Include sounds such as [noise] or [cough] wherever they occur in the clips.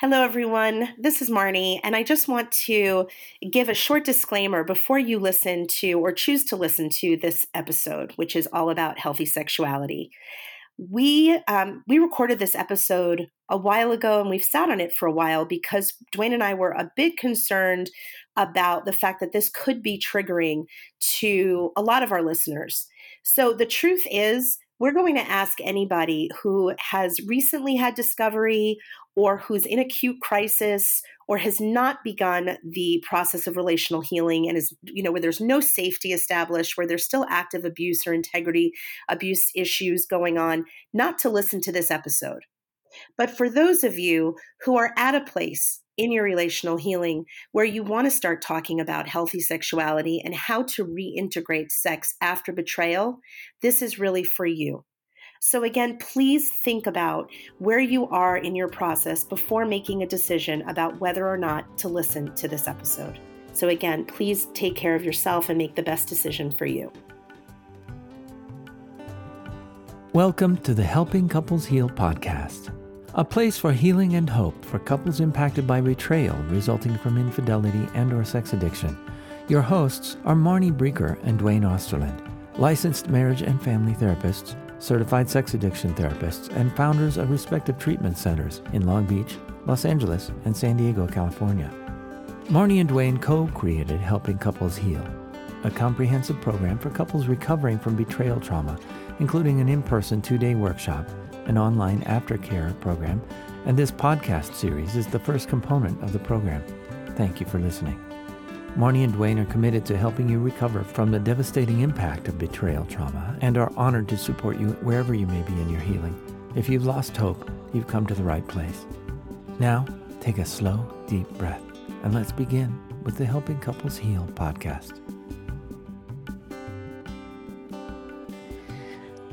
Hello, everyone. This is Marnie, and I just want to give a short disclaimer before you listen to or choose to listen to this episode, which is all about healthy sexuality. We um, we recorded this episode a while ago, and we've sat on it for a while because Duane and I were a bit concerned about the fact that this could be triggering to a lot of our listeners. So the truth is, we're going to ask anybody who has recently had discovery or who's in acute crisis or has not begun the process of relational healing and is, you know, where there's no safety established, where there's still active abuse or integrity abuse issues going on, not to listen to this episode. But for those of you who are at a place in your relational healing where you want to start talking about healthy sexuality and how to reintegrate sex after betrayal, this is really for you. So, again, please think about where you are in your process before making a decision about whether or not to listen to this episode. So, again, please take care of yourself and make the best decision for you. Welcome to the Helping Couples Heal podcast, a place for healing and hope for couples impacted by betrayal resulting from infidelity and or sex addiction. Your hosts are Marnie Breecker and Duane Osterlind, licensed marriage and family therapists certified sex addiction therapists, and founders of respective treatment centers in Long Beach, Los Angeles, and San Diego, California. Marnie and Duane co created Helping Couples Heal, a comprehensive program for couples recovering from betrayal trauma, including an in person two day workshop, an online aftercare program, and this podcast series is the first component of the program. Thank you for listening. Marnie and Duane are committed to helping you recover from the devastating impact of betrayal trauma and are honored to support you wherever you may be in your healing. If you've lost hope, you've come to the right place. Now, take a slow, deep breath and let's begin with the Helping Couples Heal podcast.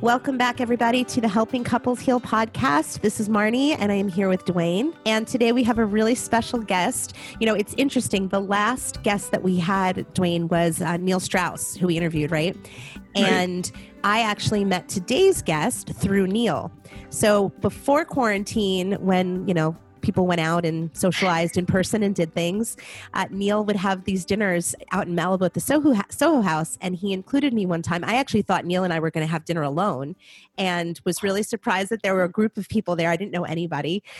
Welcome back, everybody, to the Helping Couples Heal podcast. This is Marnie, and I am here with Duane. And today we have a really special guest. You know, it's interesting. The last guest that we had, Duane, was uh, Neil Strauss, who we interviewed, right? And I actually met today's guest through Neil. So before quarantine, when, you know, people went out and socialized in person and did things. Uh, Neil would have these dinners out in Malibu at the Soho, Soho House, and he included me one time. I actually thought Neil and I were going to have dinner alone and was really surprised that there were a group of people there. I didn't know anybody. [laughs]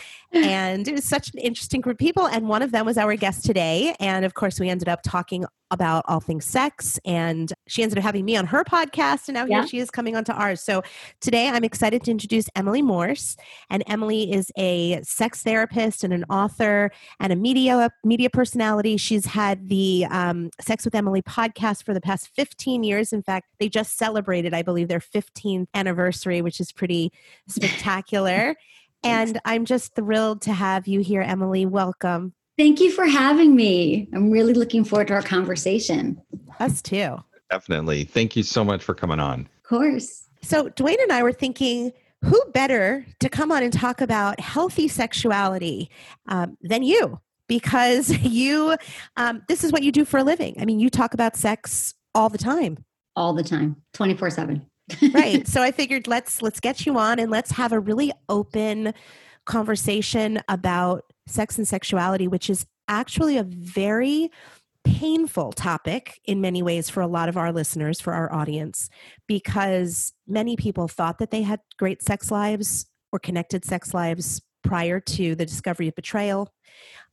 And it was such an interesting group of people. And one of them was our guest today. And of course, we ended up talking about all things sex. And she ended up having me on her podcast. And now yeah. here she is coming onto ours. So today I'm excited to introduce Emily Morse. And Emily is a sex therapist and an author and a media media personality. She's had the um, Sex with Emily podcast for the past 15 years. In fact, they just celebrated, I believe, their 15th anniversary, which is pretty [laughs] spectacular. and I'm just thrilled to have you here, Emily. Welcome. Thank you for having me. I'm really looking forward to our conversation. Us too. Definitely. Thank you so much for coming on. Of course. So, Duane and I were thinking, who better to come on and talk about healthy sexuality um, than you? Because [laughs] you, um, this is what you do for a living. I mean, you talk about sex all the time. All the time, 24 7. right. [laughs] So I figured let's let's get you on and let's have a really open conversation about sex and sexuality, which is actually a very painful topic in many ways for a lot of our listeners, for our audience, because many people thought that they had great sex lives or connected sex lives prior to the discovery of betrayal.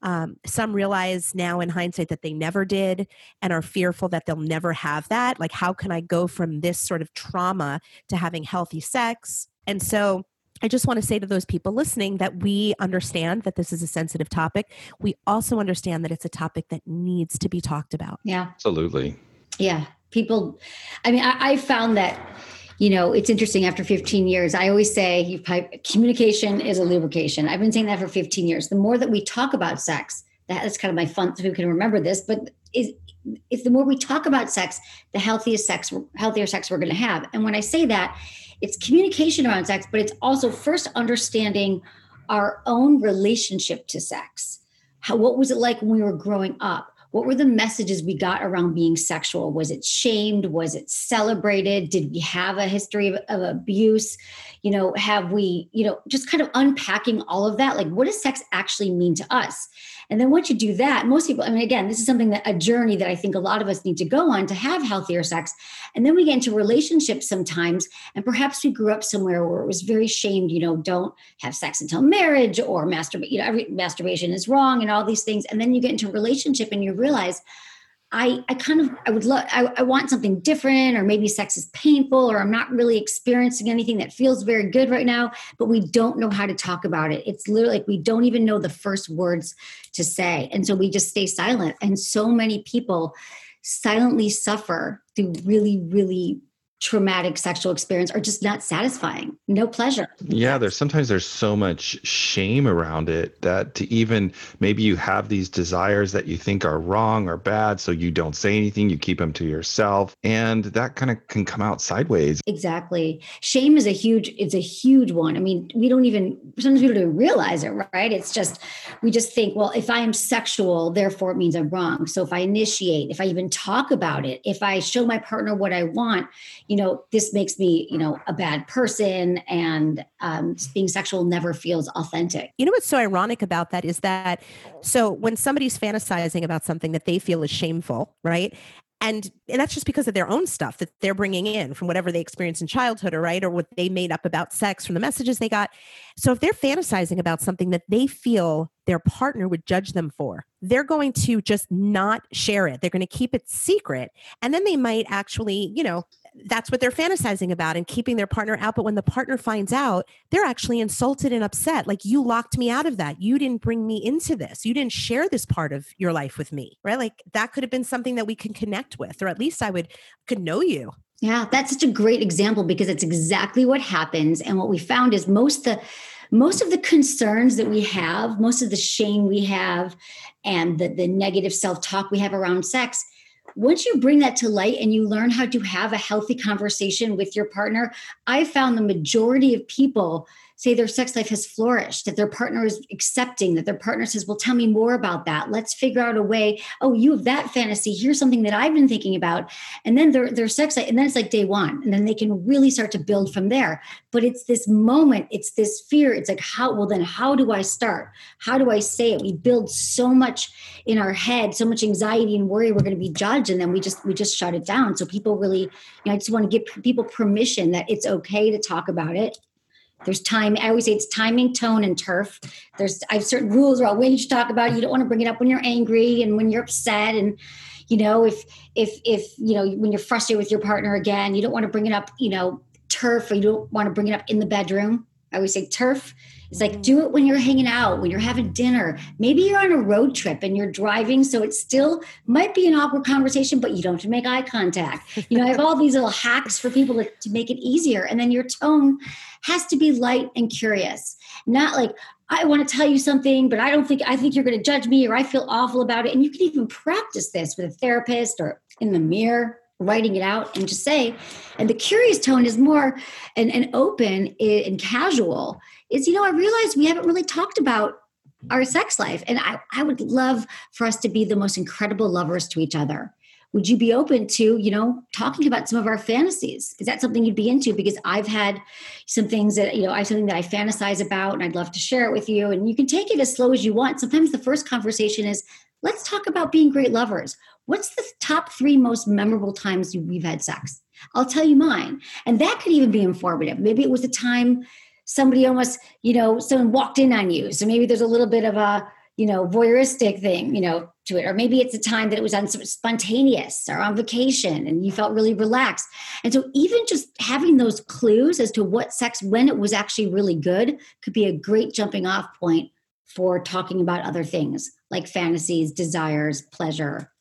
Um, some realize now in hindsight that they never did and are fearful that they'll never have that. Like, how can I go from this sort of trauma to having healthy sex? And so, I just want to say to those people listening that we understand that this is a sensitive topic. We also understand that it's a topic that needs to be talked about. Yeah. Absolutely. Yeah. People, I mean, I, I found that, you know, it's interesting after 15 years. I always say communication is a lubrication. I've been saying that for 15 years. The more that we talk about sex, that is kind of my fun, so who can remember this, but is if the more we talk about sex, the healthiest sex, healthier sex we're going to have. And when I say that, it's communication around sex, but it's also first understanding our own relationship to sex. How what was it like when we were growing up? what were the messages we got around being sexual? Was it shamed? Was it celebrated? Did we have a history of, of abuse? You know have we you know just kind of unpacking all of that? Like what does sex actually mean to us and then once you do that, most people, I mean, again, this is something that a journey that I think a lot of us need to go on to have healthier sex. And then we get into relationships sometimes, and perhaps we grew up somewhere where it was very shamed, you know, don't have sex until marriage or masturbate, you know, every masturbation is wrong and all these things. And then you get into a relationship and you realize, I, I kind of I would love I, I want something different or maybe sex is painful or I'm not really experiencing anything that feels very good right now but we don't know how to talk about it. It's literally like we don't even know the first words to say. And so we just stay silent. And so many people silently suffer through really really traumatic sexual experience are just not satisfying. No pleasure. Yeah there's sometimes there's so much shame around it that to even maybe you have these desires that you think are wrong or bad so you don't say anything you keep them to yourself and that kind of can come out sideways. Exactly. Shame is a huge it's a huge one. I mean we don't even sometimes we don't even realize it right? It's just we just think well if i am sexual therefore it means i'm wrong. So if i initiate if i even talk about it if i show my partner what i want you know, this makes me, you know, a bad person and um, being sexual never feels authentic. You know what's so ironic about that is that so when somebody's fantasizing about something that they feel is shameful, right? and and that's just because of their own stuff that they're bringing in from whatever they experienced in childhood or right or what they made up about sex from the messages they got so if they're fantasizing about something that they feel their partner would judge them for they're going to just not share it they're going to keep it secret and then they might actually you know that's what they're fantasizing about and keeping their partner out. But when the partner finds out, they're actually insulted and upset. Like, you locked me out of that. You didn't bring me into this. You didn't share this part of your life with me, right? Like, that could have been something that we can connect with, or at least I would could know you. Yeah, that's such a great example because it's exactly what happens. And what we found is most the most of the concerns that we have, most of the shame we have, and the, the negative self-talk we have around sex once you bring that to light and you learn how to have a healthy conversation with your partner, I found the majority of people say their sex life has flourished, that their partner is accepting, that their partner says, Well, tell me more about that. Let's figure out a way. Oh, you have that fantasy. Here's something that I've been thinking about. And then their, their sex life, and then it's like day one. And then they can really start to build from there. But it's this moment, it's this fear. It's like, how, well, then how do I start? How do I say it? We build so much in our head, so much anxiety and worry we're going to be judged. And then we just, we just shut it down. So people really, you know, I just want to give people permission that it's okay to talk about it there's time. I always say it's timing, tone, and turf. There's I have certain rules about when you should talk about it. You don't want to bring it up when you're angry and when you're upset. And you know, if if if you know when you're frustrated with your partner again, you don't want to bring it up. You know, turf, or you don't want to bring it up in the bedroom. I always say turf. It's like do it when you're hanging out, when you're having dinner. Maybe you're on a road trip and you're driving, so it still might be an awkward conversation, but you don't have to make eye contact. You know, I have all these little hacks for people to, to make it easier. And then your tone has to be light and curious, not like, I want to tell you something, but I don't think I think you're going to judge me or I feel awful about it. And you can even practice this with a therapist or in the mirror, writing it out and just say. And the curious tone is more and, and open and casual. Is you know I realize we haven't really talked about our sex life, and I I would love for us to be the most incredible lovers to each other. Would you be open to you know talking about some of our fantasies? Is that something you'd be into? Because i've had some things that you know i have something that i fantasize about and i'd love to share it with you and you can take it as slow as you want. Sometimes the first conversation is let's talk about being great lovers. What's the top three most memorable times we've had sex? I'll tell you mine. And that could even be informative. Maybe it was a time somebody almost you know someone walked in on you. So maybe there's a little bit of a you know voyeuristic thing you know to it. Or maybe it's a time that it was on spontaneous or on vacation and you felt really relaxed. And so even just having those clues as to what sex when it was actually really good could be a great jumping off point for talking about other things like fantasies desires pleasure.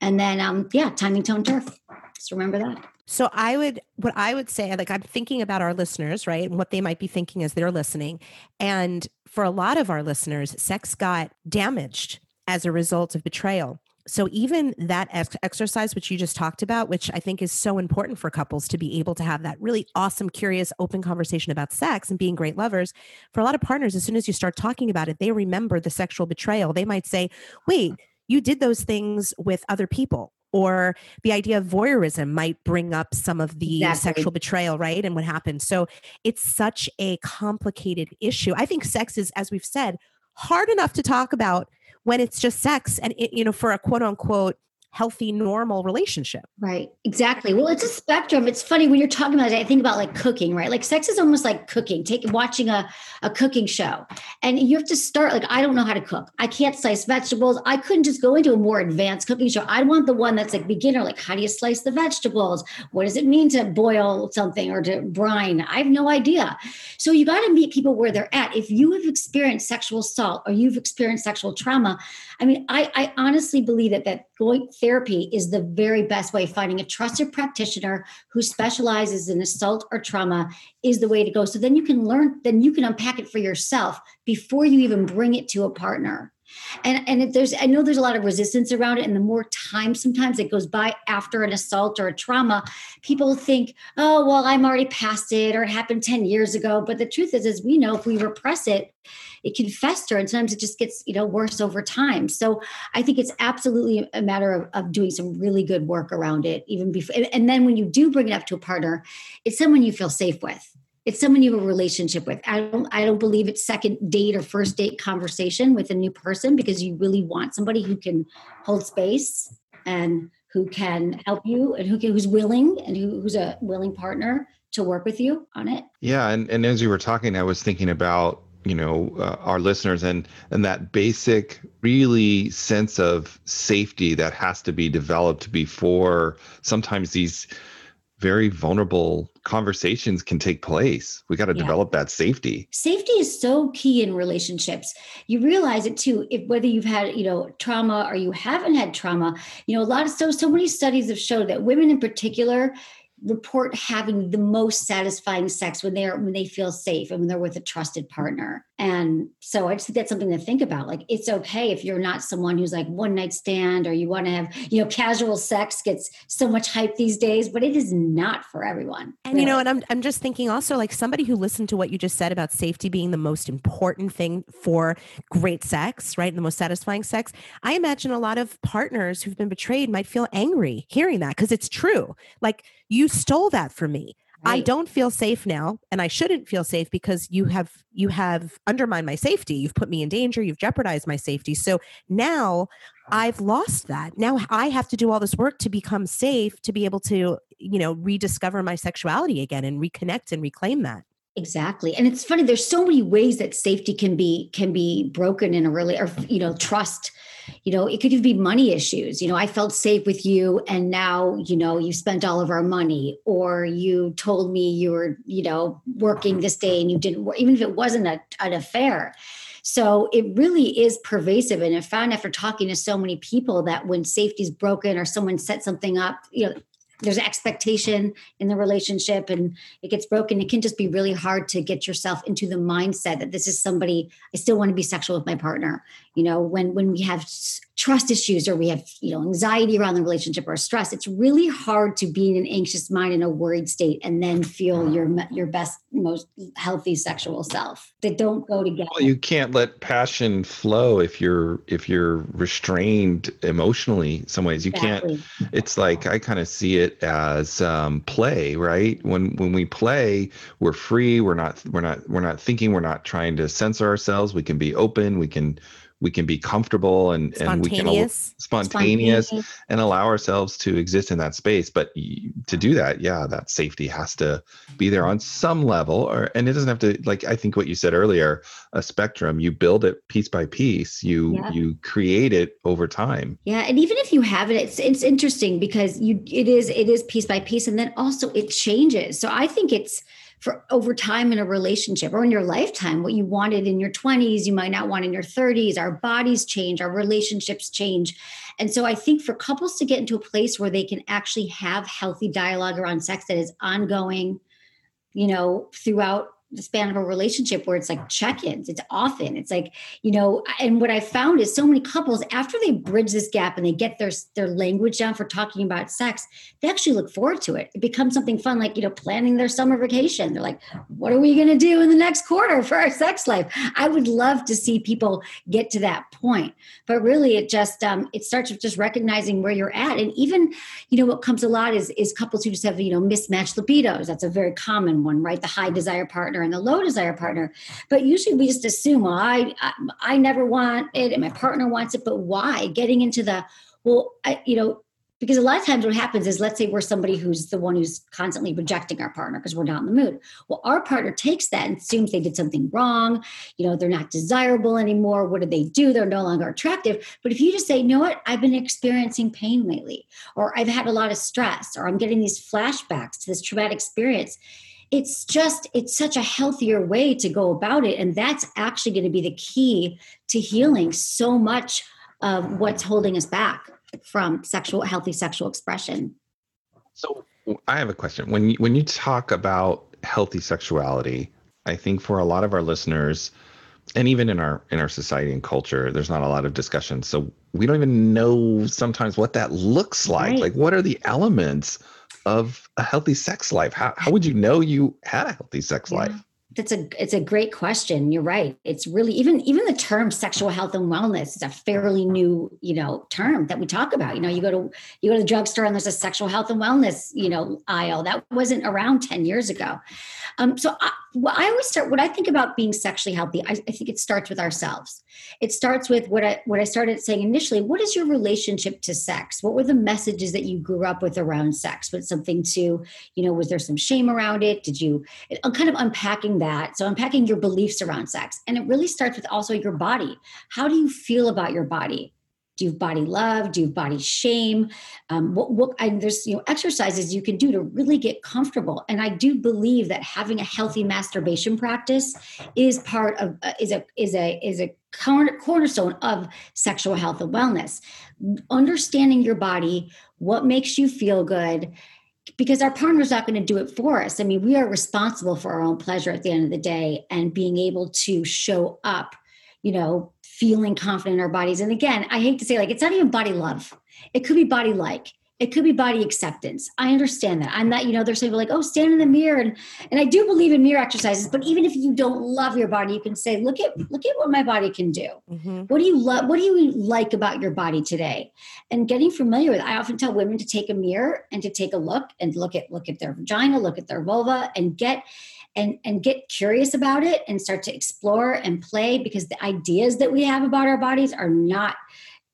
And then um yeah timing tone turf. Just remember that so I would, what I would say, like I'm thinking about our listeners, right? And what they might be thinking as they're listening. And for a lot of our listeners, sex got damaged as a result of betrayal. So even that ex- exercise, which you just talked about, which I think is so important for couples to be able to have that really awesome, curious, open conversation about sex and being great lovers. For a lot of partners, as soon as you start talking about it, they remember the sexual betrayal. They might say, wait, you did those things with other people or the idea of voyeurism might bring up some of the exactly. sexual betrayal right and what happens. so it's such a complicated issue i think sex is as we've said hard enough to talk about when it's just sex and it, you know for a quote unquote healthy, normal relationship. Right. Exactly. Well, it's a spectrum. It's funny when you're talking about it, I think about like cooking, right? Like sex is almost like cooking, take watching a, a cooking show. And you have to start like, I don't know how to cook. I can't slice vegetables. I couldn't just go into a more advanced cooking show. I want the one that's like beginner, like how do you slice the vegetables? What does it mean to boil something or to brine? I have no idea. So you got to meet people where they're at. If you have experienced sexual assault or you've experienced sexual trauma, I mean, I, I honestly believe that that going therapy is the very best way. Finding a trusted practitioner who specializes in assault or trauma is the way to go. So then you can learn, then you can unpack it for yourself before you even bring it to a partner. And and if there's I know there's a lot of resistance around it, and the more time sometimes it goes by after an assault or a trauma, people think, oh well, I'm already past it, or it happened ten years ago. But the truth is, is we know if we repress it, it can fester and sometimes it just gets you know worse over time. So i think it's absolutely a matter of, of doing some really good work around it even before and, then when you do bring it up to a partner it's someone you feel safe with. It's someone you have a relationship with. I don't i don't believe it's second date or first date conversation with a new person because you really want somebody who can hold space and who can help you and who can, who's willing and who, who's a willing partner to work with you on it. Yeah and, and as you were talking i was thinking about you know uh, our listeners and and that basic really sense of safety that has to be developed before sometimes these very vulnerable conversations can take place. We got to yeah. develop that safety. Safety is so key in relationships. You realize it too, if whether you've had, you know, trauma or you haven't had trauma, you know, a lot of so so many studies have showed that women in particular report having the most satisfying sex when they're when they feel safe and when they're with a trusted partner. And so i just think that's something to think about. Like it's okay if you're not someone who's like one night stand or you want to have you know casual sex gets so much hype these days but it is not for everyone and really. you know and I'm, I'm just thinking also like somebody who listened to what you just said about safety being the most important thing for great sex right the most satisfying sex i imagine a lot of partners who've been betrayed might feel angry hearing that because it's true. Like you stole that from me. Right. I don't feel safe now and I shouldn't feel safe because you have you have undermined my safety. You've put me in danger, you've jeopardized my safety. So now I've lost that. Now I have to do all this work to become safe to be able to, you know, rediscover my sexuality again and reconnect and reclaim that. Exactly. And it's funny there's so many ways that safety can be can be broken in a really or you know trust. You know it could even be money issues. You know i felt safe with you and now you know you spent all of our money or you told me you were you know working this day and you didn't work even if it wasn't a, an affair. So it really is pervasive and i found after talking to so many people that when safety is broken or someone set something up you know there's expectation in the relationship and it gets broken. It can just be really hard to get yourself into the mindset that this is somebody i still want to be sexual with my partner you know when when we have trust issues or we have you know anxiety around the relationship or stress it's really hard to be in an anxious mind in a worried state and then feel your your best most healthy sexual self they don't go together. well, you can't let passion flow if you're if you're restrained emotionally some ways. You exactly. can't it's like i kind of see it as um, play right? When when we play we're free we're not we're not we're not thinking we're not trying to censor ourselves. We can be open we can we can be comfortable and, and we can spontaneous. spontaneous and allow ourselves to exist in that space. But to do that yeah that safety has to be there on some level or and it doesn't have to like i think what you said earlier a spectrum. You build it piece by piece. You yeah. you create it over time. Yeah and even if you have it it's it's interesting because you it is it is piece by piece and then also it changes. So i think it's for over time in a relationship or in your lifetime what you wanted in your 20s you might not want in your 30s our bodies change our relationships change. And so i think for couples to get into a place where they can actually have healthy dialogue around sex that is ongoing you know throughout span of a relationship where it's like check-ins it's often it's like you know and what i found is so many couples after they bridge this gap and they get their their language down for talking about sex they actually look forward to it. It becomes something fun like you know planning their summer vacation. They're like what are we going to do in the next quarter for our sex life? I would love to see people get to that point but really it just um, it starts with just recognizing where you're at and even you know what comes a lot is is couples who just have you know mismatched libidos. That's a very common one right? The high desire partner and the low desire partner. But usually we just assume, well, I, I, I never want it and my partner wants it, but why? Getting into the, well, I, you know, because a lot of times what happens is let's say we're somebody who's the one who's constantly rejecting our partner because we're not in the mood well our partner takes that and assumes they did something wrong you know they're not desirable anymore what did they do they're no longer attractive but if you just say you know what i've been experiencing pain lately or i've had a lot of stress or i'm getting these flashbacks to this traumatic experience it's just it's such a healthier way to go about it. And that's actually going to be the key to healing so much of what's holding us back from sexual healthy sexual expression. So i have a question. When you, when you talk about healthy sexuality i think for a lot of our listeners and even in our in our society and culture there's not a lot of discussion. So we don't even know sometimes what that looks like. Right. like what are the elements of a healthy sex life? How, how would you know you had a healthy sex yeah. life? That's a it's a great question. You're right. It's really even even the term sexual health and wellness is a fairly new, you know, term that we talk about. You know, you go to you go to the drugstore and there's a sexual health and wellness, you know, aisle. That wasn't around 10 years ago. Um, so I, well, I always start when I think about being sexually healthy. I, I, think it starts with ourselves. It starts with what I what I started saying initially. What is your relationship to sex? What were the messages that you grew up with around sex? Was something to you know? Was there some shame around it? Did you? I'm kind of unpacking that. So unpacking your beliefs around sex, and it really starts with also your body. How do you feel about your body? Do you body love? Do you body shame? Um, what, what I, there's you know exercises you can do to really get comfortable. And i do believe that having a healthy masturbation practice is part of uh, is a is a is a cornerstone of sexual health and wellness. Understanding your body what makes you feel good because our partner's not going to do it for us. I mean we are responsible for our own pleasure at the end of the day and being able to show up you know feeling confident in our bodies. And again, I hate to say like it's not even body love. It could be body like. It could be body acceptance. I understand that. I'm not, you know, there's people like, oh, stand in the mirror. And and I do believe in mirror exercises, but even if you don't love your body, you can say, look at look at what my body can do. Mm-hmm. What do you love? What do you like about your body today? And getting familiar with. I often tell women to take a mirror and to take a look and look at look at their vagina, look at their vulva, and get and and get curious about it and start to explore and play because the ideas that we have about our bodies are not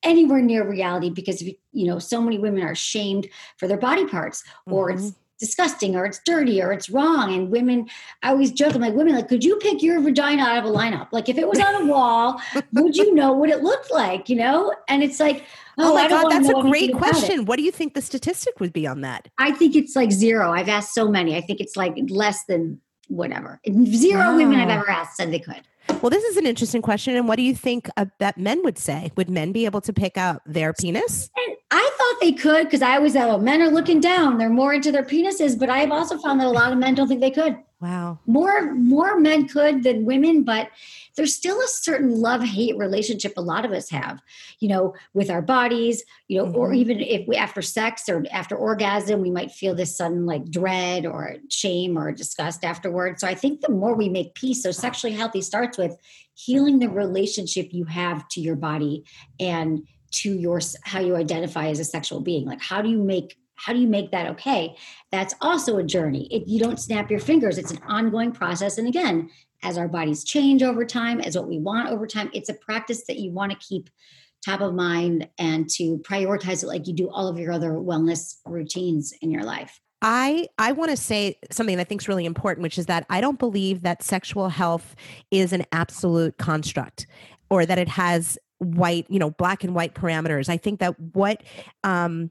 anywhere near reality because you know so many women are shamed for their body parts or mm-hmm. it's disgusting or it's dirty or it's wrong. And women i always joke i'm like women like could you pick your vagina out of a lineup? Like if it was on a wall [laughs] would you know what it looked like you know? And it's like oh, oh my god that's a great question. What do you think the statistic would be on that? I think it's like zero. I've asked so many. I think it's like less than whatever. Zero women I've ever asked said they could. Well, this is an interesting question. And what do you think uh, that men would say? Would men be able to pick out their penis? And I thought they could because I always thought, oh, men are looking down. They're more into their penises. But I have also found that a lot of men don't think they could. Wow. More more men could than women, but there's still a certain love hate relationship a lot of us have, you know, with our bodies, you know, mm-hmm. or even if we after sex or after orgasm, we might feel this sudden like dread or shame or disgust afterwards. So I think the more we make peace, so sexually healthy starts with healing the relationship you have to your body and to your how you identify as a sexual being. Like how do you make how do you make that okay? That's also a journey. It, you don't snap your fingers it's an ongoing process. And again as our bodies change over time as what we want over time it's a practice that you want to keep top of mind and to prioritize it like you do all of your other wellness routines in your life. I I want to say something that I think is really important, which is that I don't believe that sexual health is an absolute construct or that it has white, you know, black and white parameters. I think that what um,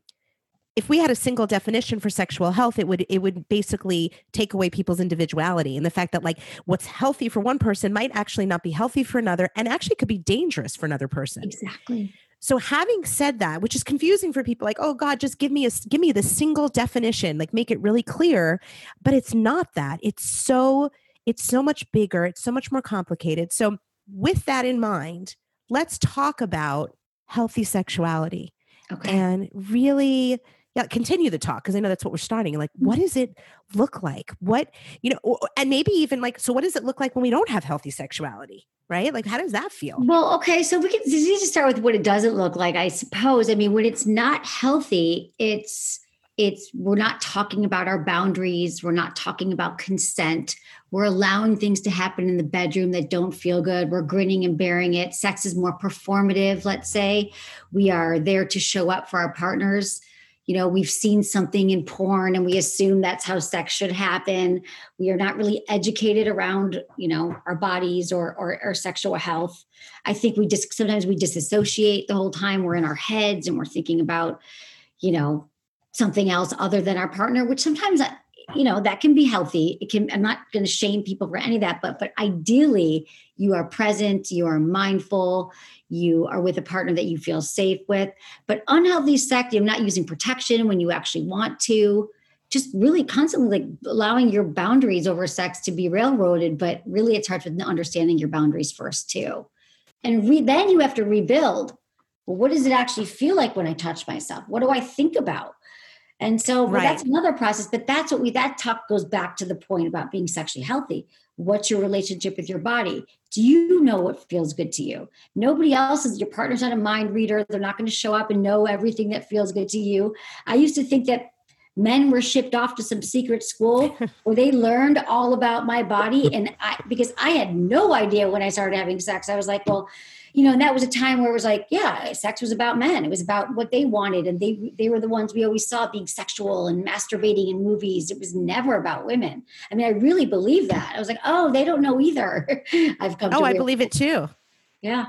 if we had a single definition for sexual health it would it would basically take away people's individuality. And the fact that like what's healthy for one person might actually not be healthy for another and actually could be dangerous for another person. Exactly. So having said that which is confusing for people like oh god just give me a give me the single definition like make it really clear. But it's not that. It's so it's so much bigger, it's so much more complicated. So, with that in mind, let's talk about healthy sexuality Okay. and really yeah continue the talk because i know that's what we're starting like mm. what does it look like what you know and maybe even like so what does it look like when we don't have healthy sexuality right like how does that feel Well, okay, so we can it's easy to start with what it doesn't look like, I suppose. I mean, when it's not healthy, it's it's we're not talking about our boundaries, we're not talking about consent. We're allowing things to happen in the bedroom that don't feel good. We're grinning and bearing it. Sex is more performative, let's say. We are there to show up for our partners. You know, we've seen something in porn and we assume that's how sex should happen. We are not really educated around, you know, our bodies or or, sexual health. I think we just sometimes we disassociate the whole time. We're in our heads and we're thinking about, you know, something else other than our partner, which sometimes uh, you know that can be healthy. It can. I'm not going to shame people for any of that, but but ideally, you are present, you are mindful, you are with a partner that you feel safe with. But unhealthy sex, you're not using protection when you actually want to. Just really constantly like allowing your boundaries over sex to be railroaded, but really it starts with understanding your boundaries first too. And re- then you have to rebuild. Well, what does it actually feel like when I touch myself? What do I think about? And so well, that's another process, but that's what we that talk goes back to the point about being sexually healthy. What's your relationship with your body? Do you know what feels good to you? Nobody else is your partner's not a mind reader. They're not going to show up and know everything that feels good to you. I used to think that men were shipped off to some secret school [laughs] where they learned all about my body [laughs] and I because I had no idea when I started having sex. I was like, well, you know, and that was a time where it was like, yeah, sex was about men. It was about what they wanted, and they they were the ones we always saw being sexual and masturbating in movies. It was never about women. I mean, I really believe that. I was like, oh, they don't know either. [laughs] I've come. oh to i believe it too Yeah,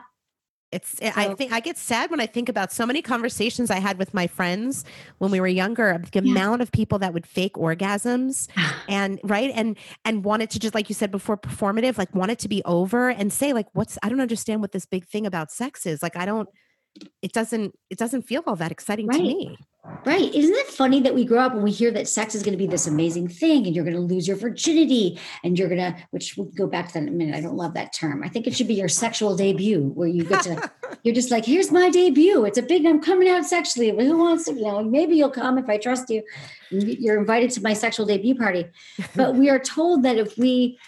It's I think I get sad when I think about so many conversations I had with my friends when we were younger, the Yeah. amount of people that would fake orgasms [sighs] and right and and wanted to just like you said before performative, like want it to be over and say like what's I don't understand what this big thing about sex is. Like I don't it doesn't it doesn't feel all that exciting to me. Right. Isn't it funny that we grow up and we hear that sex is going to be this amazing thing and you're going to lose your virginity and you're going to, which we'll go back to that in a minute. I don't love that term. I think it should be your sexual debut where you get to, [laughs] you're just like, here's my debut. It's a big, I'm coming out sexually. Who wants to, you know, maybe you'll come if I trust you. You're invited to my sexual debut party. But we are told that if we,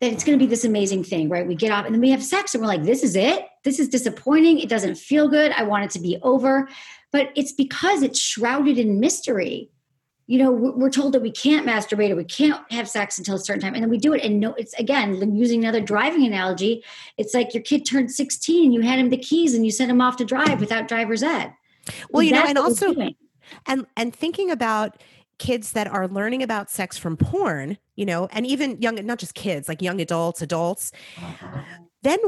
that it's going to be this amazing thing, right? We get off and then we have sex and we're like, this is it. This is disappointing. It doesn't feel good. I want it to be over. But it's because it's shrouded in mystery. You know, we're told that we can't masturbate or we can't have sex until a certain time. And then we do it. And no, it's again, using another driving analogy, it's like your kid turned 16 and you hand him the keys and you sent him off to drive without driver's ed. Well, you know, and also and and thinking about kids that are learning about sex from porn you know and even young not just kids like young adults adults uh-huh. then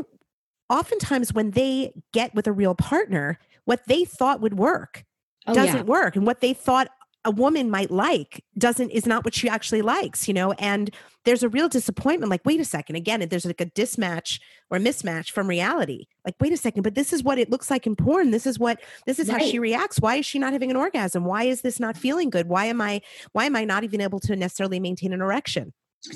oftentimes when they get with a real partner what they thought would work Oh, doesn't yeah. work and what they thought a woman might like doesn't is not what she actually likes you know? And there's a real disappointment like wait a second again there's like a dismatch or a mismatch from reality. Like wait a second but this is what it looks like in porn. This is what this is how she reacts. Why is she not having an orgasm? Why is this not feeling good? Why am i why am i not even able to necessarily maintain an erection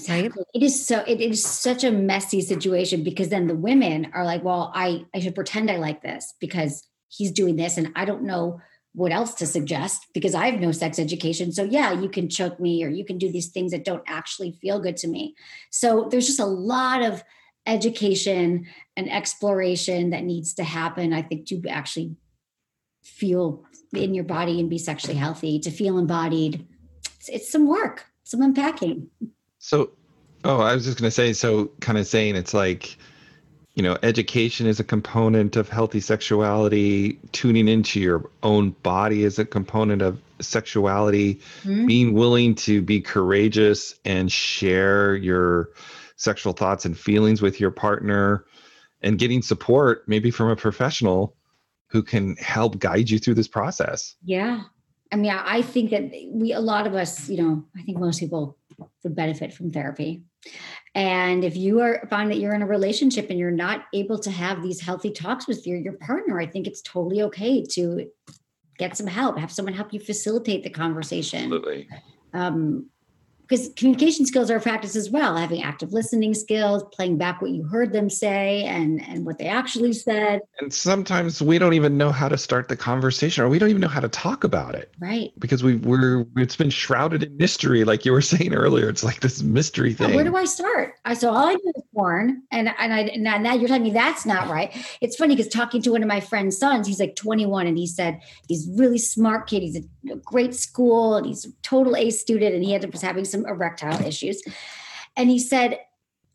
right? It is so it is such a messy situation because then the women are like, well, I I should pretend I like this because he's doing this and I don't know what else to suggest because I have no sex education. So yeah, you can choke me or you can do these things that don't actually feel good to me. So there's just a lot of education and exploration that needs to happen I think to actually feel in your body and be sexually healthy, to feel embodied. It's, it's some work, some unpacking. So, oh, I was just going to say, so kind of saying it's like, you know, education is a component of healthy sexuality, tuning into your own body is a component of sexuality, Hmm? being willing to be courageous and share your sexual thoughts and feelings with your partner, and getting support maybe from a professional who can help guide you through this process. Yeah. I mean, I think that we, a lot of us, you know, I think most people would benefit from therapy. And if you are find that you're in a relationship and you're not able to have these healthy talks with your, your partner, I think it's totally okay to get some help, have someone help you facilitate the conversation. Absolutely. Um, because communication skills are a practice as well having active listening skills playing back what you heard them say and and what they actually said. And sometimes we don't even know how to start the conversation or we don't even know how to talk about it. Right. Because we we're it's been shrouded in mystery like you were [laughs] saying earlier. It's like this mystery thing where do i start? I so all i do is porn and and i and now you're telling me that's not right. It's funny because talking to one of my friend's sons he's like 21 and he said he's really smart kid. He's a great school and he's a total a student and he ended up having some erectile issues. And he said,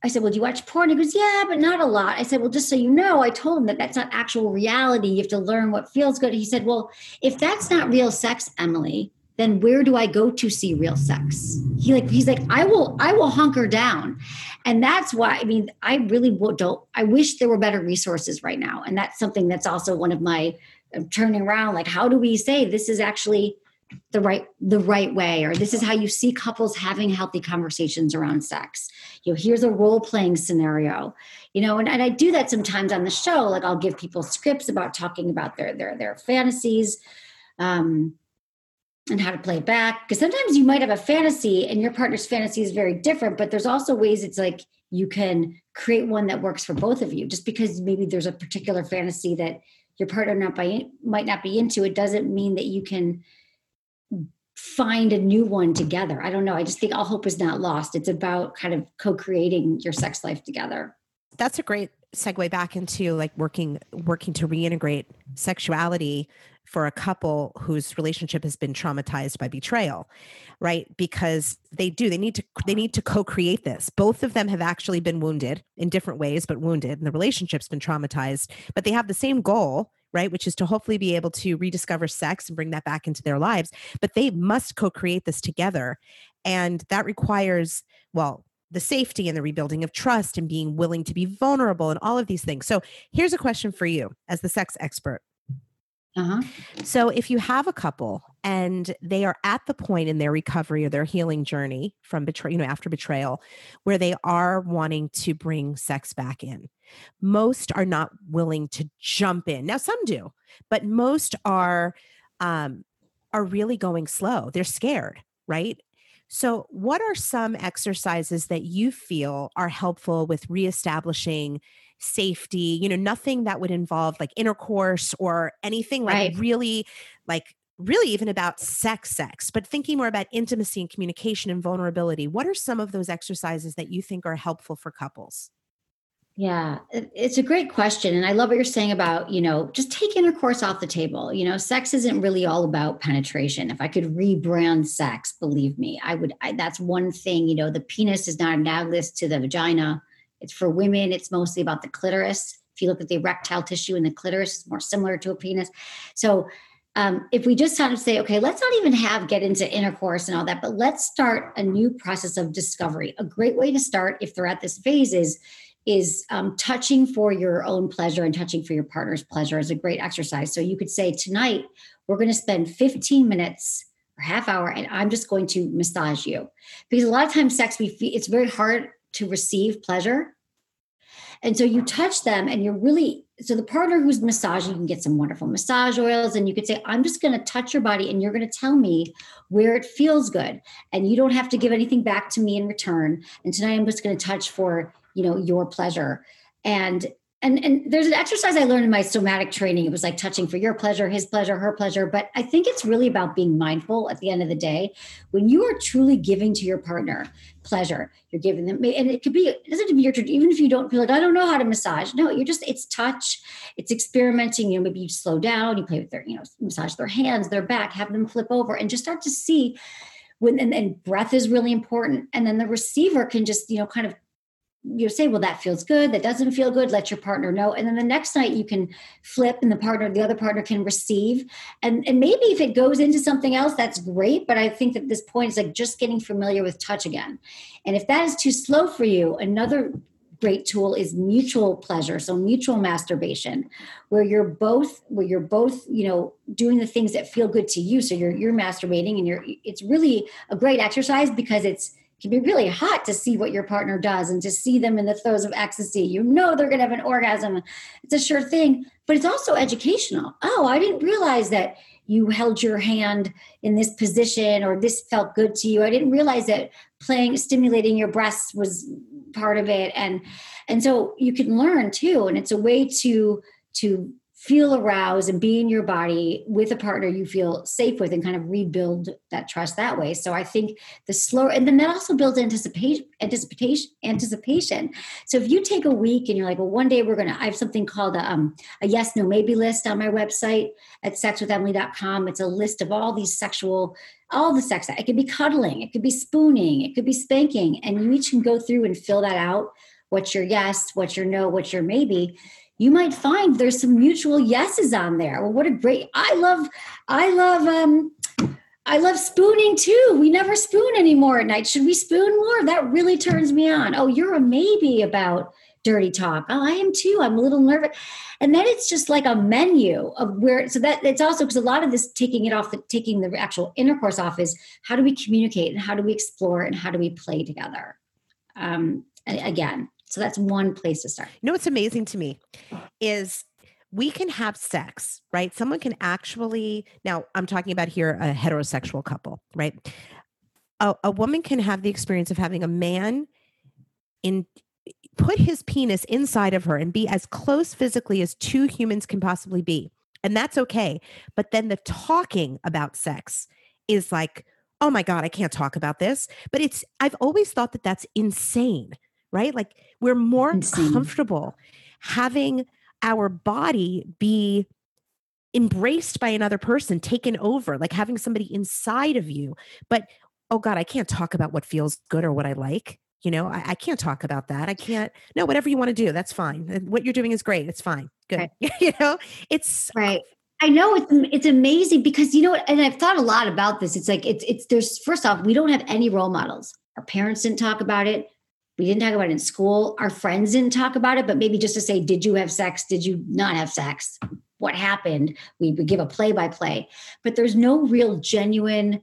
I said, Well, do you watch porn? He goes, Yeah, but not a lot. I said, Well, just so you know, I told him that that's not actual reality. You have to learn what feels good. He said, Well, if that's not real sex, Emily, then where do I go to see real sex? He like he's like I will I will hunker down, and that's why I mean I really don't. I wish there were better resources right now, and that's something that's also one of my I'm turning around. Like how do we say this is actually the right the right way or this is how you see couples having healthy conversations around sex. You know here's a role playing scenario. You know and, and i do that sometimes on the show. Like i'll give people scripts about talking about their their their fantasies um and how to play it back. Because sometimes you might have a fantasy and your partner's fantasy is very different but there's also ways it's like you can create one that works for both of you. Just because maybe there's a particular fantasy that your partner not by might not be into it doesn't mean that you can find a new one together. I don't know. I just think all hope is not lost. It's about kind of co-creating your sex life together. That's a great segue back into like working working to reintegrate sexuality for a couple whose relationship has been traumatized by betrayal right because they do they need to they need to co-create this both of them have actually been wounded in different ways but wounded and the relationship's been traumatized but they have the same goal right? Which is to hopefully be able to rediscover sex and bring that back into their lives. But they must co create this together. And that requires, well, the safety and the rebuilding of trust and being willing to be vulnerable and all of these things. So here's a question for you as the sex expert. Uh-huh. So, if you have a couple and they are at the point in their recovery or their healing journey from betrayal, you know, after betrayal, where they are wanting to bring sex back in, most are not willing to jump in. Now, some do, but most are um, are really going slow. They're scared, right? So, what are some exercises that you feel are helpful with reestablishing safety, you know, nothing that would involve like intercourse or anything like right. really like really even about sex sex but thinking more about intimacy and communication and vulnerability what are some of those exercises that you think are helpful for couples yeah it's a great question and i love what you're saying about you know just take intercourse off the table you know sex isn't really all about penetration if i could rebrand sex believe me i would I, that's one thing you know the penis is not analogous to the vagina it's for women, it's mostly about the clitoris. If you look at the erectile tissue in the clitoris, it's more similar to a penis. So um, if we just kind of say, okay, let's not even have get into intercourse and all that, but let's start a new process of discovery. A great way to start, if they're at this phase, is is um, touching for your own pleasure and touching for your partner's pleasure is a great exercise. So you could say tonight we're going to spend 15 minutes or half hour, and I'm just going to massage you because a lot of times sex we feel it's very hard to receive pleasure. And so you touch them and you're really, so the partner who's massaging, you can get some wonderful massage oils and you could say, I'm just going to touch your body and you're going to tell me where it feels good. And you don't have to give anything back to me in return. And tonight I'm just going to touch for, you know, your pleasure. And and and there's an exercise I learned in my somatic training. It was like touching for your pleasure, his pleasure, her pleasure. But I think it's really about being mindful at the end of the day. When you are truly giving to your partner pleasure, you're giving them, and it could be, it doesn't have to be your, even if you don't feel like, I don't know how to massage. No, you're just, it's touch, it's experimenting. You know, maybe you slow down, you play with their, you know, massage their hands, their back, have them flip over and just start to see when, and, and breath is really important. And then the receiver can just, you know, kind of you say, well, that feels good. That doesn't feel good. Let your partner know. And then the next night you can flip and the partner, the other partner can receive. And, and maybe if it goes into something else, that's great. But I think that this point is like just getting familiar with touch again. And if that is too slow for you, another great tool is mutual pleasure so mutual masturbation where you're both where you're both you know doing the things that feel good to you so you're you're masturbating and you're it's really a great exercise because it's can be really hot to see what your partner does and to see them in the throes of ecstasy. You know they're going to have an orgasm. It's a sure thing, but it's also educational. Oh, I didn't realize that you held your hand in this position or this felt good to you. I didn't realize that playing stimulating your breasts was part of it and and so you can learn too and it's a way to to feel aroused and be in your body with a partner you feel safe with and kind of rebuild that trust that way. So i think the slower and then that also builds anticipation anticipation anticipation. So if you take a week and you're like well one day we're gonna i have something called a, um, a yes no maybe list on my website at sexwithemily.com it's a list of all these sexual all the sex it could be cuddling it could be spooning it could be spanking and you each can go through and fill that out. What's your yes what's your no what's your maybe you might find there's some mutual yeses on there. Well, what a great I love I love um I love spooning too. We never spoon anymore at night. Should we spoon more? That really turns me on. Oh, you're a maybe about dirty talk. Oh, I am too. I'm a little nervous. And then it's just like a menu of where so that it's also because a lot of this taking it off the taking the actual intercourse off is how do we communicate and how do we explore and how do we play together? Um again, so that's one place to start. You know what's amazing to me is we can have sex, right? Someone can actually, now I'm talking about here a heterosexual couple, right? A, a woman can have the experience of having a man in put his penis inside of her and be as close physically as two humans can possibly be. And that's okay. But then the talking about sex is like, oh my God, I can't talk about this. But it's, I've always thought that that's insane right? Like we're more Insane. comfortable having our body be embraced by another person, taken over, like having somebody inside of you. But oh God, I can't talk about what feels good or what I like. You know, I, I can't talk about that. I can't. No, whatever you want to do, that's fine. What you're doing is great. It's fine. Good. Right. [laughs] you know, it's uh, right. I know it's it's amazing because you know what, and I've thought a lot about this. It's like it's it's there's first off, we don't have any role models. Our parents didn't talk about it. We didn't talk about it in school. Our friends didn't talk about it, but maybe just to say, did you have sex? Did you not have sex? What happened? We would give a play by play, but there's no real genuine,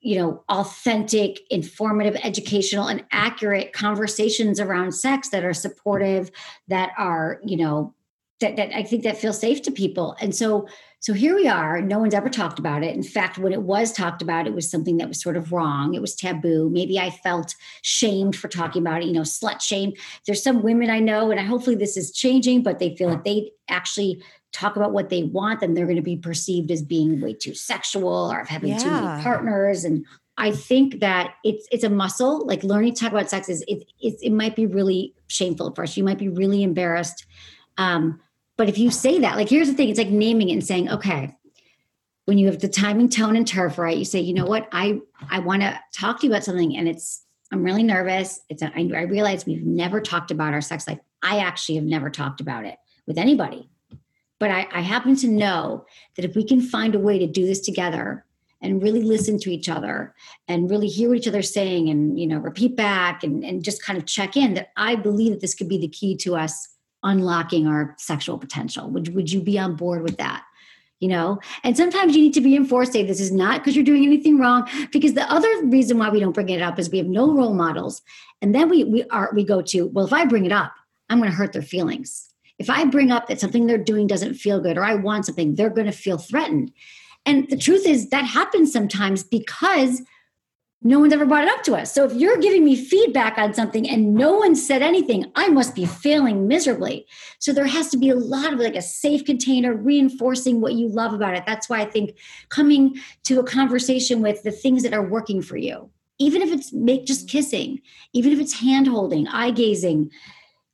you know, authentic, informative, educational, and accurate conversations around sex that are supportive, that are, you know, that, that I think that feels safe to people. And so so here we are. No one's ever talked about it. In fact, when it was talked about, it was something that was sort of wrong. It was taboo. Maybe I felt shamed for talking about it, you know, slut shame. There's some women I know, and I, hopefully this is changing, but they feel like they actually talk about what they want, then they're going to be perceived as being way too sexual or having yeah. too many partners. And I think that it's it's a muscle. Like learning to talk about sex is it, it, it might be really shameful at first. You might be really embarrassed. Um, but if you say that, like here's the thing, it's like naming it and saying, okay, when you have the timing, tone, and turf right, you say, you know what, I I want to talk to you about something, and it's I'm really nervous. It's a, I, I realize we've never talked about our sex life. I actually have never talked about it with anybody, but I, I happen to know that if we can find a way to do this together and really listen to each other and really hear what each other's saying and you know repeat back and, and just kind of check in that i believe that this could be the key to us unlocking our sexual potential. Would, would you be on board with that? You know, and sometimes you need to be enforced. Say this is not because you're doing anything wrong. Because the other reason why we don't bring it up is we have no role models, and then we we are we go to well, if I bring it up, I'm going to hurt their feelings. If I bring up that something they're doing doesn't feel good, or I want something, they're going to feel threatened. And the truth is that happens sometimes because no one's ever brought it up to us. So if you're giving me feedback on something and no one said anything, I must be failing miserably. So there has to be a lot of like a safe container reinforcing what you love about it. That's why I think coming to a conversation with the things that are working for you, even if it's make just kissing, even if it's hand holding, eye gazing,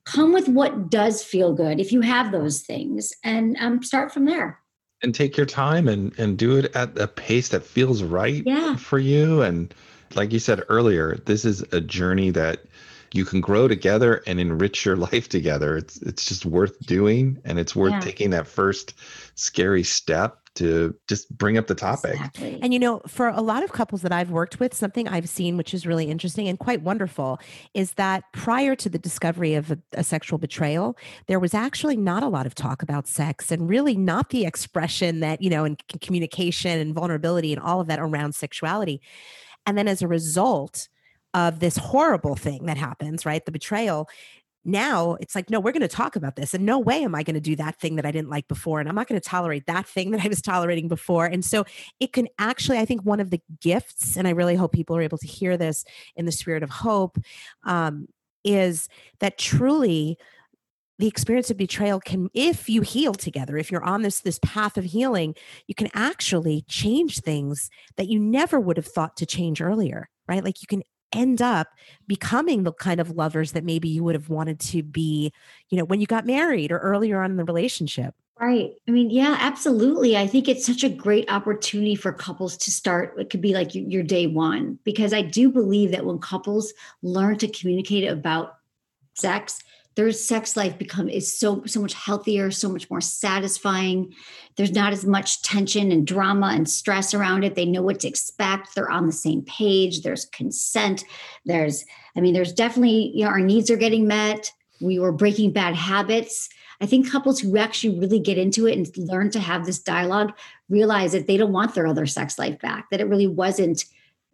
come with what does feel good if you have those things and um, start from there and take your time and and do it at a pace that feels right yeah. for you and like you said earlier, this is a journey that you can grow together and enrich your [laughs] life together. It's it's just worth doing and it's worth yeah. taking that first scary step to just bring up the topic. Exactly. And you know, for a lot of couples that I've worked with, something I've seen which is really interesting and quite wonderful is that prior to the discovery of a, a, sexual betrayal, there was actually not a lot of talk about sex and really not the expression that, you know, and communication and vulnerability and all of that around sexuality. And then as a result of this horrible thing that happens, right? The betrayal, now it's like no we're going to talk about this and no way am i going to do that thing that i didn't like before and i'm not going to tolerate that thing that i was tolerating before and so it can actually i think one of the gifts and i really hope people are able to hear this in the spirit of hope um, is that truly the experience of betrayal can if you heal together if you're on this this path of healing you can actually change things that you never would have thought to change earlier right like you can end up becoming the kind of lovers that maybe you would have wanted to be you know when you got married or earlier on in the relationship Right. I mean, yeah, absolutely. I think it's such a great opportunity for couples to start. It could be like your day one, because I do believe that when couples learn to communicate about sex, their sex life become is so so much healthier so much more satisfying. There's not as much tension and drama and stress around it. They know what to expect. They're on the same page. There's consent. There's i mean there's definitely you know our needs are getting met. We were breaking bad habits. I think couples who actually really get into it and learn to have this dialogue realize that they don't want their other sex life back that it really wasn't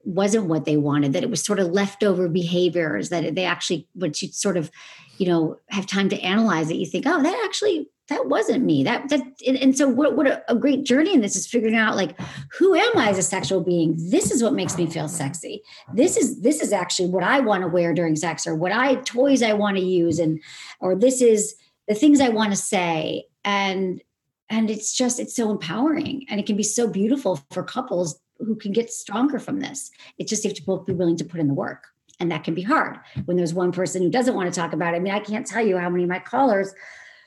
wasn't what they wanted that it was sort of leftover behaviors that they actually once you sort of you know have time to analyze it you think oh that actually that wasn't me. That that and, so what, what a, a, great journey in this is figuring out like who am i as a sexual being? This is what makes me feel sexy. This is this is actually what i want to wear during sex or what i toys i want to use and or this is the things i want to say. And and it's just it's so empowering and it can be so beautiful for couples who can get stronger from this. It's just you have to both be willing to put in the work. And that can be hard when there's one person who doesn't want to talk about it. I mean, I can't tell you how many of my callers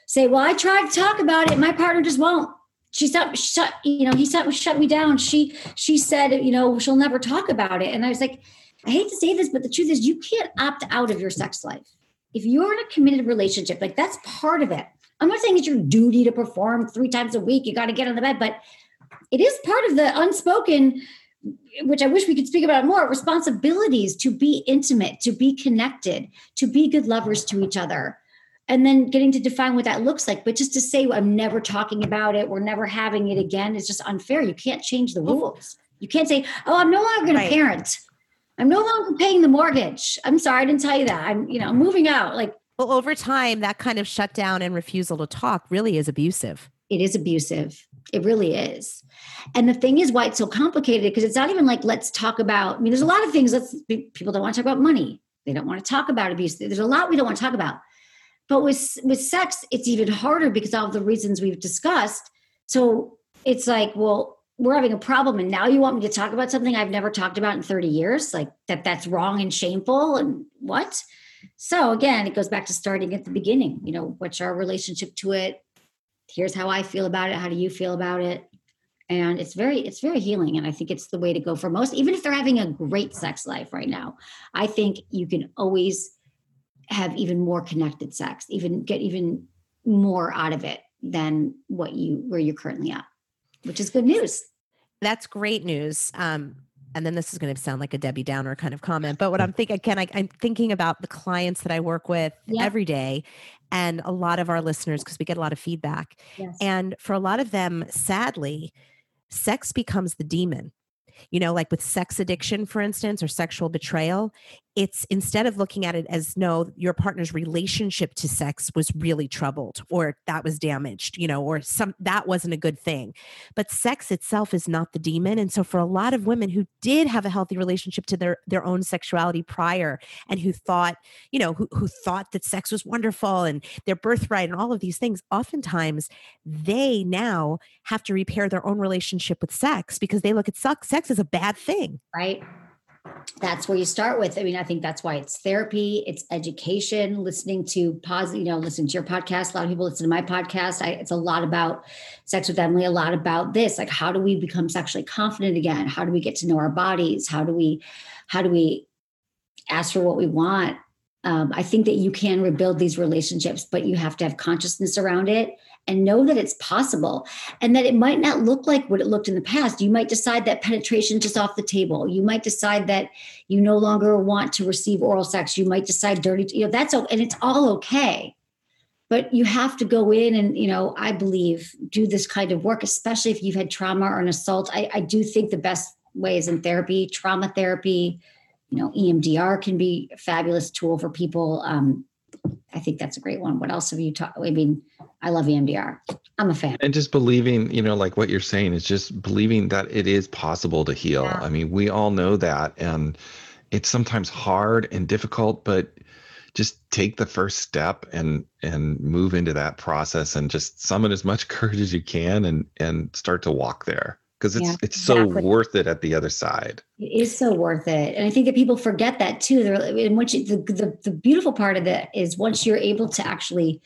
say, Well, I tried to talk about it. My partner just won't. She shut, shut, you know, he shut, shut me down. She, she said, you know, she'll never talk about it. And I was like, I hate to say this, but the truth is you can't opt out of your sex life. If you're in a committed relationship, like that's part of it. I'm not saying it's your duty to perform three times a week. You got to get on the bed, but it is part of the unspoken which I wish we could speak about more responsibilities to be intimate, to be connected, to be good lovers to each other. And then getting to define what that looks like. But just to say, I'm never talking about it, we're never having it again, is just unfair. You can't change the rules. You can't say, oh, I'm no longer going right. to parent. I'm no longer paying the mortgage. I'm sorry, I didn't tell you that. I'm, you know, moving out. Like, well, over time, that kind of shutdown and refusal to talk really is abusive. It is abusive. It really is. And the thing is why it's so complicated because it's not even like let's talk about. I mean, there's a lot of things. Let's people don't want to talk about money. They don't want to talk about abuse. There's a lot we don't want to talk about. But with with sex, it's even harder because of the reasons we've discussed. So it's like, well, we're having a problem, and now you want me to talk about something I've never talked about in 30 years, like that that's wrong and shameful, and what? So again, it goes back to starting at the beginning. You know, what's our relationship to it? Here's how I feel about it. How do you feel about it? and it's very it's very healing and i think it's the way to go for most even if they're having a great sex life right now i think you can always have even more connected sex even get even more out of it than what you where you're currently at which is good news that's great news um and then this is going to sound like a Debbie Downer kind of comment, but what I'm thinking, again, I, am thinking about the clients that I work with every day and a lot of our listeners, because we get a lot of feedback. Yes. And for a lot of them, sadly, sex becomes the demon you know like with sex addiction for instance or sexual betrayal it's instead of looking at it as no your partner's relationship to sex was really troubled or that was damaged you know or some that wasn't a good thing. But sex itself is not the demon. And so for a lot of women who did have a healthy relationship to their their own sexuality prior and who thought you know who, who thought that sex was wonderful and their birthright and all of these things oftentimes they now have to repair their own relationship with sex because they look at sex sex as a bad thing. Right that's where you start with. I mean, I think that's why it's therapy, it's education, listening to positive, you know, listen to your podcast. A lot of people listen to my podcast. I, it's a lot about sex with Emily, a lot about this. Like, how do we become sexually confident again? How do we get to know our bodies? How do we, how do we ask for what we want? Um, I think that you can rebuild these relationships, but you have to have consciousness around it and know that it's possible and that it might not look like what it looked in the past. You might decide that penetration just off the table. You might decide that you no longer want to receive oral sex. You might decide dirty, you know, that's. And it's all okay. But you have to go in and, you know, I believe do this kind of work, especially if you've had trauma or an assault. I, I do think the best way is in therapy, trauma therapy. You know, EMDR can be a fabulous tool for people. Um, I think that's a great one. What else have you taught? I mean, I love EMDR. I'm a fan. And just believing, you know, like what you're saying is just believing that it is possible to heal. Yeah. I mean, we all know that. And it's sometimes hard and difficult, but just take the first step and and move into that process and just summon as much [laughs] courage as you can and and start to walk there because it's yeah, it's exactly. so worth it at the other side. It is so worth it, and I think that people forget that too. They're, and once you, the, the the beautiful part of it is once you're able to actually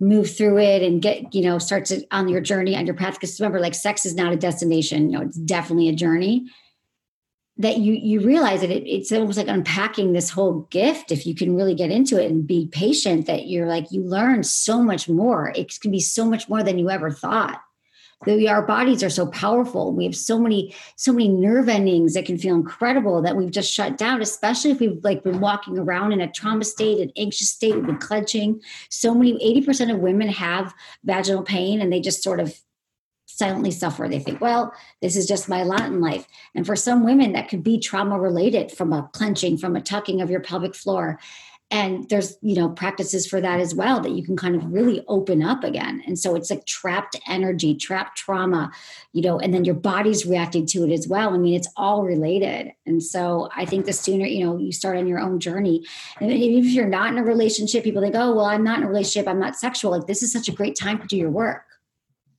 move through it and get you know start to on your journey on your path. Because remember, like sex is not a destination. You know, it's definitely a journey. That you you realize that it, it's almost like unpacking this whole gift. If you can really get into it and be patient, that you're like you learn so much more. It can be so much more than you ever thought our bodies are so powerful. We have so many, so many nerve endings that can feel incredible that we've just shut down, especially if we've like been walking around in a trauma state, an anxious state, we've been clenching. So many, 80% of women have vaginal pain and they just sort of silently suffer. They think, well, this is just my lot in life. And for some women, that could be trauma related from a clenching, from a tucking of your pelvic floor and there's you know practices for that as well that you can kind of really open up again. And so it's like trapped energy trapped trauma you know and then your body's reacting to it as well. I mean it's all related. And so i think the sooner you know you start on your own journey and even if you're not in a relationship people think oh well i'm not in a relationship. I'm not sexual. Like this is such a great time to do your work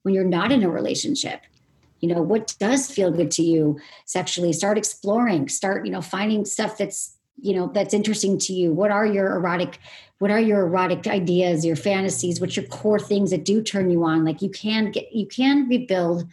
when you're not in a relationship. You know what does feel good to you sexually? Start exploring. Start you know finding stuff that's you know that's interesting to you? What are your erotic what are your erotic ideas your fantasies? What's your core things that do turn you on? Like you can get you can rebuild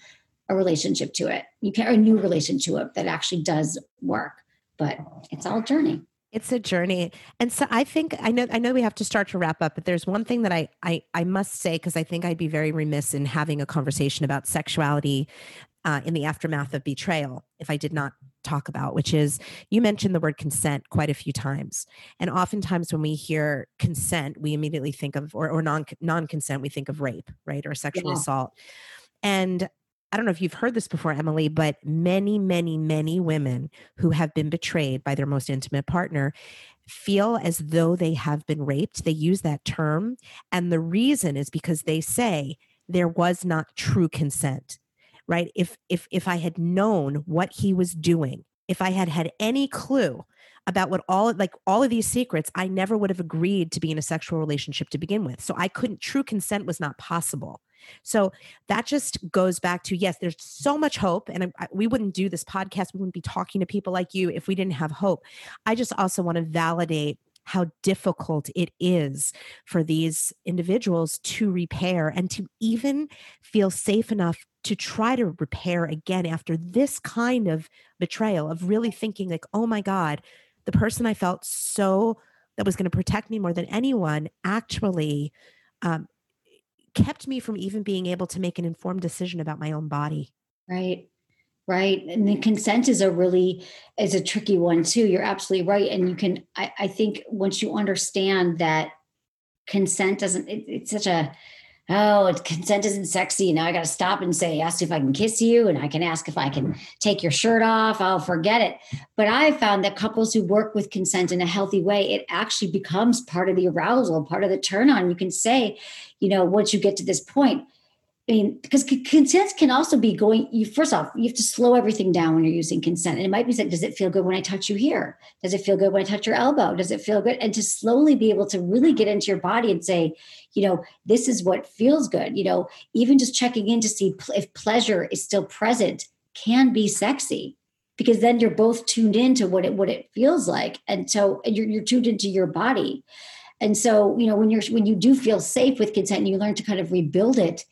a relationship to it. You can a new relationship to it that actually does work but it's all journey. It's a journey. And so i think i know i know we have to start to wrap up but there's one thing that i i, I must say because i think i'd be very remiss in having a conversation about sexuality uh, in the aftermath of betrayal if I did not talk about, which is you mentioned the word consent quite a few times. And oftentimes when we hear consent, we immediately think of, or, or non non consent, we think of rape, right? Or sexual yeah. assault. And I don't know if you've heard this before, Emily, but many, many, many women who have been betrayed by their most intimate partner feel as though they have been raped. They use that term. And the reason is because they say there was not true consent right? If if if i had known what he was doing if i had had any clue about what all like all of these secrets i never would have agreed to be in a sexual relationship to begin with. So i couldn't true consent was not possible. So that just goes back to yes there's so much hope and I, we wouldn't do this podcast we wouldn't be talking to people like you if we didn't have hope. I just also want to validate how difficult it is for these individuals to repair and to even feel safe enough to try to repair again after this kind of betrayal of really thinking like oh my god the person i felt so that was going to protect me more than anyone actually um, kept me from even being able to make an informed decision about my own body. Right right and the consent is a really is a tricky one too you're absolutely right and you can i, I think once you understand that consent doesn't it, it's such a oh consent isn't sexy. Now i got to stop and say ask if i can kiss you and i can ask if i can take your shirt off. I'll forget it. But i found that couples who work with consent in a healthy way it actually becomes part of the arousal part of the turn on. You can say you know once you get to this point I mean, because consent can also be going. You first off, you have to slow everything down when you're using consent, and it might be said, "Does it feel good when I touch you here? Does it feel good when I touch your elbow? Does it feel good?" And to slowly be able to really get into your body and say, you know, this is what feels good. You know, even just checking in to see if pleasure is still present can be sexy because then you're both tuned into what it what it feels like, and so and you're you're tuned into your body. And so, you know, when you're when you do feel safe with consent, and you learn to kind of rebuild it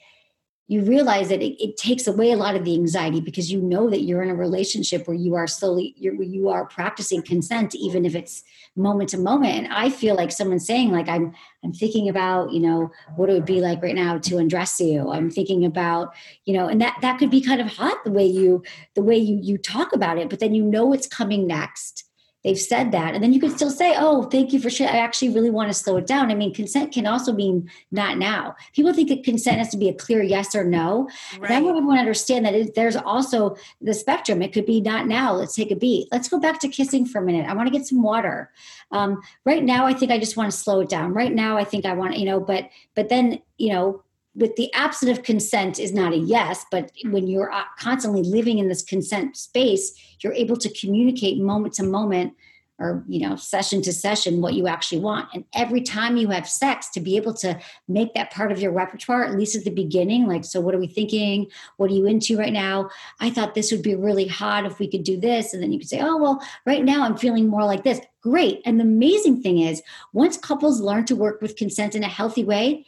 you realize that it, it, takes away a lot of the anxiety because you know that you're in a relationship where you are slowly you're, you are practicing consent even if it's moment to moment. And i feel like someone saying like i'm i'm thinking about you know what it would be like right now to undress you. I'm thinking about you know and that that could be kind of hot the way you the way you you talk about it but then you know it's coming next they've said that. And then you can still say, oh, thank you for sharing. I actually really want to slow it down. I mean, consent can also mean not now. People think that consent has to be a clear yes or no. Right. And I want everyone to understand that it, there's also the spectrum. It could be not now. Let's take a beat. Let's go back to kissing for a minute. I want to get some water. Um, right now, I think I just want to slow it down. Right now, I think I want, you know, but, but then, you know, with the absence of consent is not a yes, but when you're uh, constantly living in this consent space, you're able to communicate moment to moment or you know session to session what you actually want. And every time you have sex to be able to make that part of your repertoire at least at the beginning like so what are we thinking? What are you into right now? I thought this would be really hot if we could do this. And then you could say oh well right now i'm feeling more like this. Great. And the amazing thing is once couples learn to work with consent in a healthy way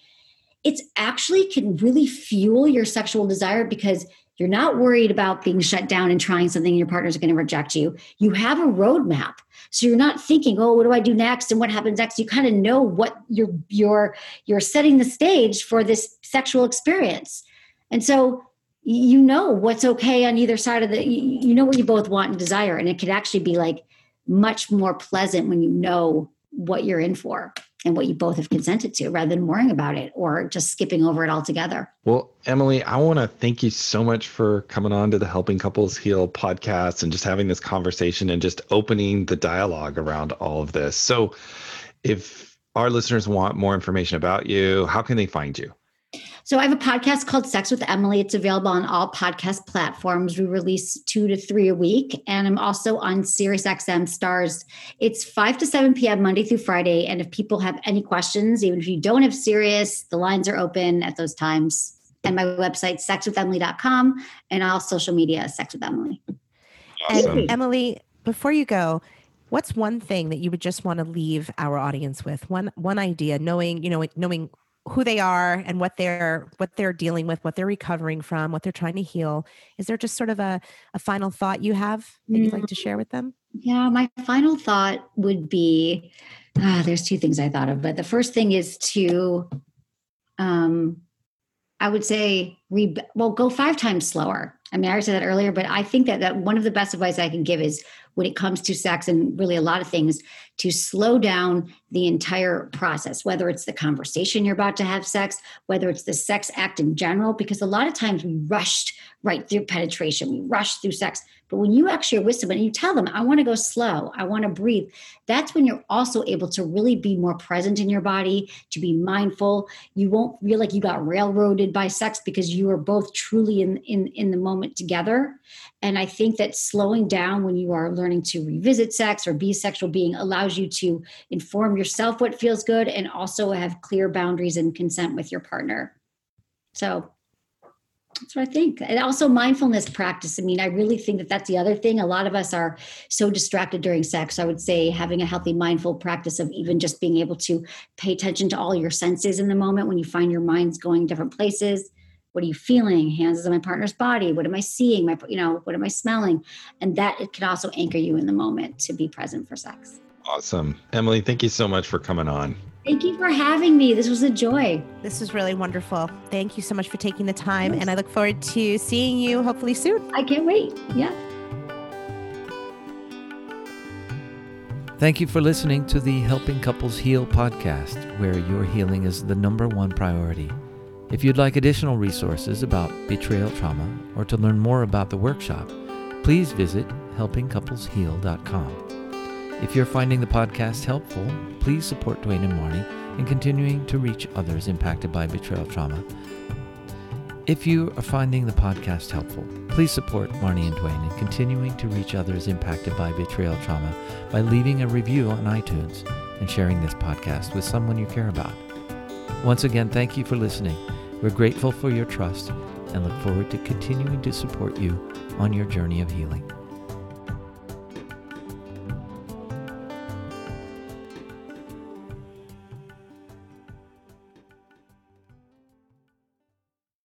it's actually can really fuel your sexual desire because you're not worried about being shut down and trying something and your partner's going to reject you. You have a roadmap. So you're not thinking, "Oh, what do I do next and what happens next?" You kind of know what you're you're you're setting the stage for this sexual experience. And so you know what's okay on either side of the you know what you both want and desire and it could actually be like much more pleasant when you know what you're in for and what you both have consented to rather than worrying about it or just skipping over it altogether. Well, Emily, I want to thank you so much for coming on to the Helping Couples Heal podcast and just having this conversation and just opening the dialogue around all of this. So, if our listeners want more information about you, how can they find you? So I have a podcast called Sex with Emily. It's available on all podcast platforms. We release two to three a week. And I'm also on SiriusXM Stars. It's 5 to 7 p.m. Monday through Friday. And if people have any questions, even if you don't have Sirius, the lines are open at those times. And my website, sexwithemily.com, and all social media, Sex with Emily. Awesome. And Emily, before you go, what's one thing that you would just want to leave our audience with? One one idea, knowing, you know, knowing who they are and what they're what they're dealing with what they're recovering from what they're trying to heal. Is there just sort of a, a final thought you have that you'd like to share with them? Yeah my final thought would be ah, there's two things i thought of but the first thing is to um i would say re- well go five times slower. I mean, I said that earlier, but I think that, that one of the best advice I can give is when it comes to sex and really a lot of things to slow down the entire process, whether it's the conversation you're about to have sex, whether it's the sex act in general, because a lot of times we rushed right through penetration, we rush through sex. But when you actually are with someone and you tell them, I want to go slow, I want to breathe, that's when you're also able to really be more present in your body, to be mindful. You won't feel like you got railroaded by sex because you are both truly in, in, in the moment together. And I think that slowing down when you are learning to revisit sex or be sexual being allows you to inform yourself what feels good and also have clear boundaries and consent with your partner. So that's what I think. And also mindfulness practice. I mean, I really think that that's the other thing. A lot of us are so distracted during sex. I would say having a healthy, mindful practice of even just being able to pay attention to all your senses in the moment when you find your mind's going different places. What are you feeling? Hands on my partner's body. What am I seeing? My, you know, what am I smelling? And that it can also anchor you in the moment to be present for sex. Awesome. Emily, thank you so much for coming on. Thank you for having me. This was a joy. This was really wonderful. Thank you so much for taking the time. Yes. And I look forward to seeing you hopefully soon. I can't wait. Yeah. Thank you for listening to the Helping Couples Heal podcast, where your healing is the number one priority. If you'd like additional resources about betrayal trauma or to learn more about the workshop, please visit helpingcouplesheal.com. If you're finding the podcast helpful, please support Duane and Marnie in continuing to reach others impacted by betrayal trauma. If you are finding the podcast helpful, please support Marnie and Duane in continuing to reach others impacted by betrayal trauma by leaving a review on iTunes and sharing this podcast with someone you care about. Once again, thank you for listening. We're grateful for your trust and look forward to continuing to support you on your journey of healing.